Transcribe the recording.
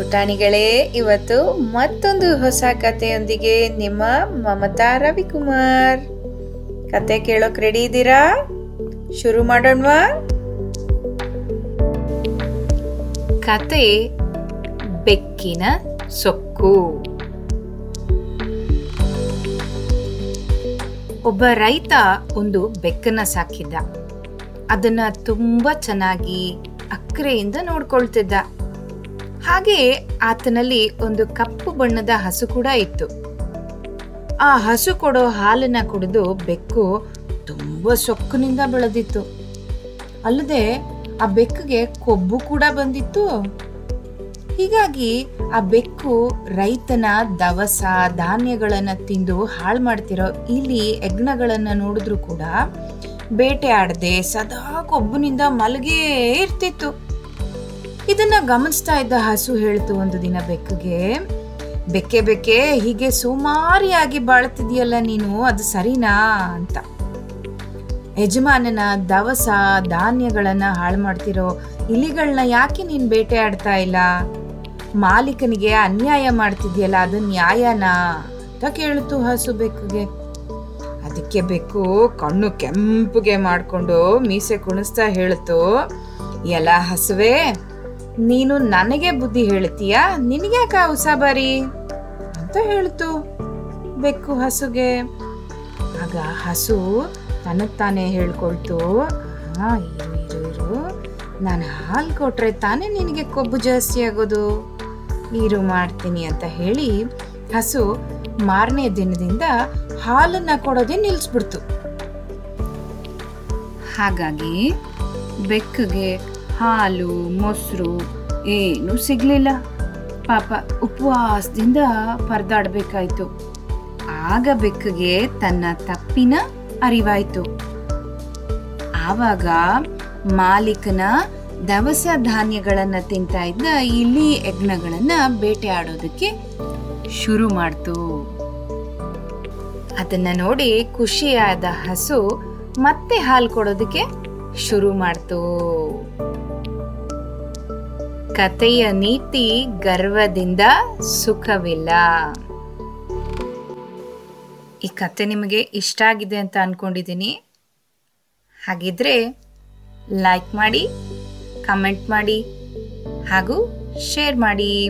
ಪುಟಾಣಿಗಳೇ, ಇವತ್ತು ಮತ್ತೊಂದು ಹೊಸ ಕಥೆಯೊಂದಿಗೆ ನಿಮ್ಮ ಮಮತಾ ರವಿಕುಮಾರ್. ಕತೆ ಕೇಳೋಕ್ ರೆಡಿ ಇದ್ದೀರಾ? ಶುರು ಮಾಡೋಣವಾ? ಕತೆ ಬೆಕ್ಕಿನ ಸೊಕ್ಕು. ಒಬ್ಬ ರೈತ ಒಂದು ಬೆಕ್ಕನ್ನ ಸಾಕಿದ್ದ. ಅದನ್ನ ತುಂಬಾ ಚೆನ್ನಾಗಿ ಅಕ್ರೆಯಿಂದ ನೋಡ್ಕೊಳ್ತಿದ್ದ. ಹಾಗೆ ಆತನಲ್ಲಿ ಒಂದು ಕಪ್ಪು ಬಣ್ಣದ ಹಸು ಕೂಡ ಇತ್ತು. ಆ ಹಸು ಕೊಡೋ ಹಾಲನ್ನ ಕುಡಿದು ಬೆಕ್ಕು ತುಂಬ ಸೊಕ್ಕಿನಿಂದ ಬೆಳೆದಿತ್ತು. ಅಲ್ಲದೆ ಆ ಬೆಕ್ಕಿಗೆ ಕೊಬ್ಬು ಕೂಡ ಬಂದಿತ್ತು. ಹೀಗಾಗಿ ಆ ಬೆಕ್ಕು ರೈತನ ದವಸ, ಧಾನ್ಯಗಳನ್ನು ತಿಂದು ಹಾಳು ಮಾಡ್ತಿರೋ ಇಲಿ ಯಜ್ಞಗಳನ್ನು ನೋಡಿದ್ರು ಕೂಡ ಬೇಟೆ ಆಡದೆ ಸದಾ ಕೊಬ್ಬಿನಿಂದ ಮಲಗೇ ಇರ್ತಿತ್ತು. ಇದನ್ನ ಗಮನಿಸ್ತಾ ಇದ್ದ ಹಸು ಹೇಳ್ತು ಒಂದು ದಿನ ಬೆಕ್ಕಿಗೆ, ಬೆಕ್ಕೆ ಬೆಕ್ಕೆ, ಹೀಗೆ ಸುಮಾರಿಯಾಗಿ ಬಾಳ್ತಿದ್ಯಲ್ಲ ನೀನು, ಅದು ಸರಿನಾ? ಅಂತ. ಯಜಮಾನನ ದವಸ, ಧಾನ್ಯಗಳನ್ನ ಹಾಳು ಮಾಡ್ತಿರೋ ಇಲಿಗಳನ್ನ ಯಾಕೆ ನೀನ್ ಬೇಟೆ ಆಡ್ತಾ ಇಲ್ಲ? ಮಾಲೀಕನಿಗೆ ಅನ್ಯಾಯ ಮಾಡ್ತಿದ್ಯಲ್ಲ, ಅದು ನ್ಯಾಯನಾ? ಅಂತ ಕೇಳ್ತು ಹಸು ಬೆಕ್ಕಿಗೆ. ಅದಕ್ಕೆ ಬೆಕ್ಕು ಕಣ್ಣು ಕೆಂಪುಗೆ ಮಾಡಿಕೊಂಡು ಮೀಸೆ ಕುಣಿಸ್ತಾ ಹೇಳ್ತು, ಎಲ್ಲ ಹಸುವೆ ನೀನು ನನಗೆ ಬುದ್ಧಿ ಹೇಳ್ತೀಯಾ? ನಿನಗ್ಯಾಕ ಉಸಾಬಾರಿ ಅಂತ ಹೇಳ್ತು. ಬೆಕ್ಕು ಹಸುಗೆ. ಆಗ ಹಸು ತನಗ್ ತಾನೇ ಹೇಳ್ಕೊಳ್ತು, ಹಾ, ಇರು ಇರು ಇರು. ನಾನು ಹಾಲು ಕೊಟ್ರೆ ತಾನೇ ನಿನಗೆ ಕೊಬ್ಬು ಜಾಸ್ತಿ ಆಗೋದು. ಇರು ಮಾಡ್ತೀನಿ ಅಂತ ಹೇಳಿ ಹಸು ಮಾರನೇ ದಿನದಿಂದ ಹಾಲನ್ನು ಕೊಡೋದೇ ನಿಲ್ಲಿಸ್ಬಿಡ್ತು ಹಾಗಾಗಿ ಬೆಕ್ಕಗೆ ಹಾಲು, ಮೊಸರು ಏನೂ ಸಿಗಲಿಲ್ಲ. ಪಾಪ ಉಪವಾಸದಿಂದ ಪರದಾಡಬೇಕಾಯ್ತು. ಆಗ ಬೆಕ್ಕಗೆ ತನ್ನ ತಪ್ಪಿನ ಅರಿವಾಯ್ತು. ಆವಾಗ ಮಾಲೀಕನ ದವಸ ಧಾನ್ಯಗಳನ್ನ ತಿಂತಾ ಇದ್ದ ಇಲಿ ಯಜ್ಞಗಳನ್ನ ಬೇಟೆ ಆಡೋದಕ್ಕೆ ಶುರು ಮಾಡ್ತು. ಅದನ್ನ ನೋಡಿ ಖುಷಿಯಾದ ಹಸು ಮತ್ತೆ ಹಾಲು ಕೊಡೋದಕ್ಕೆ ಶುರು ಮಾಡ್ತು. ಕಥೆಯ ನೀತಿ ಗರ್ವದಿಂದ ಸುಖವಿಲ್ಲ. ಈ ಕತೆ ನಿಮಗೆ ಇಷ್ಟ ಆಗಿದೆ ಅಂತ ಅನ್ಕೊಂಡಿದ್ದೀನಿ. ಹಾಗಿದ್ರೆ ಲೈಕ್ ಮಾಡಿ ಕಮೆಂಟ್ ಮಾಡಿ ಹಾಗೂ ಶೇರ್ ಮಾಡಿ.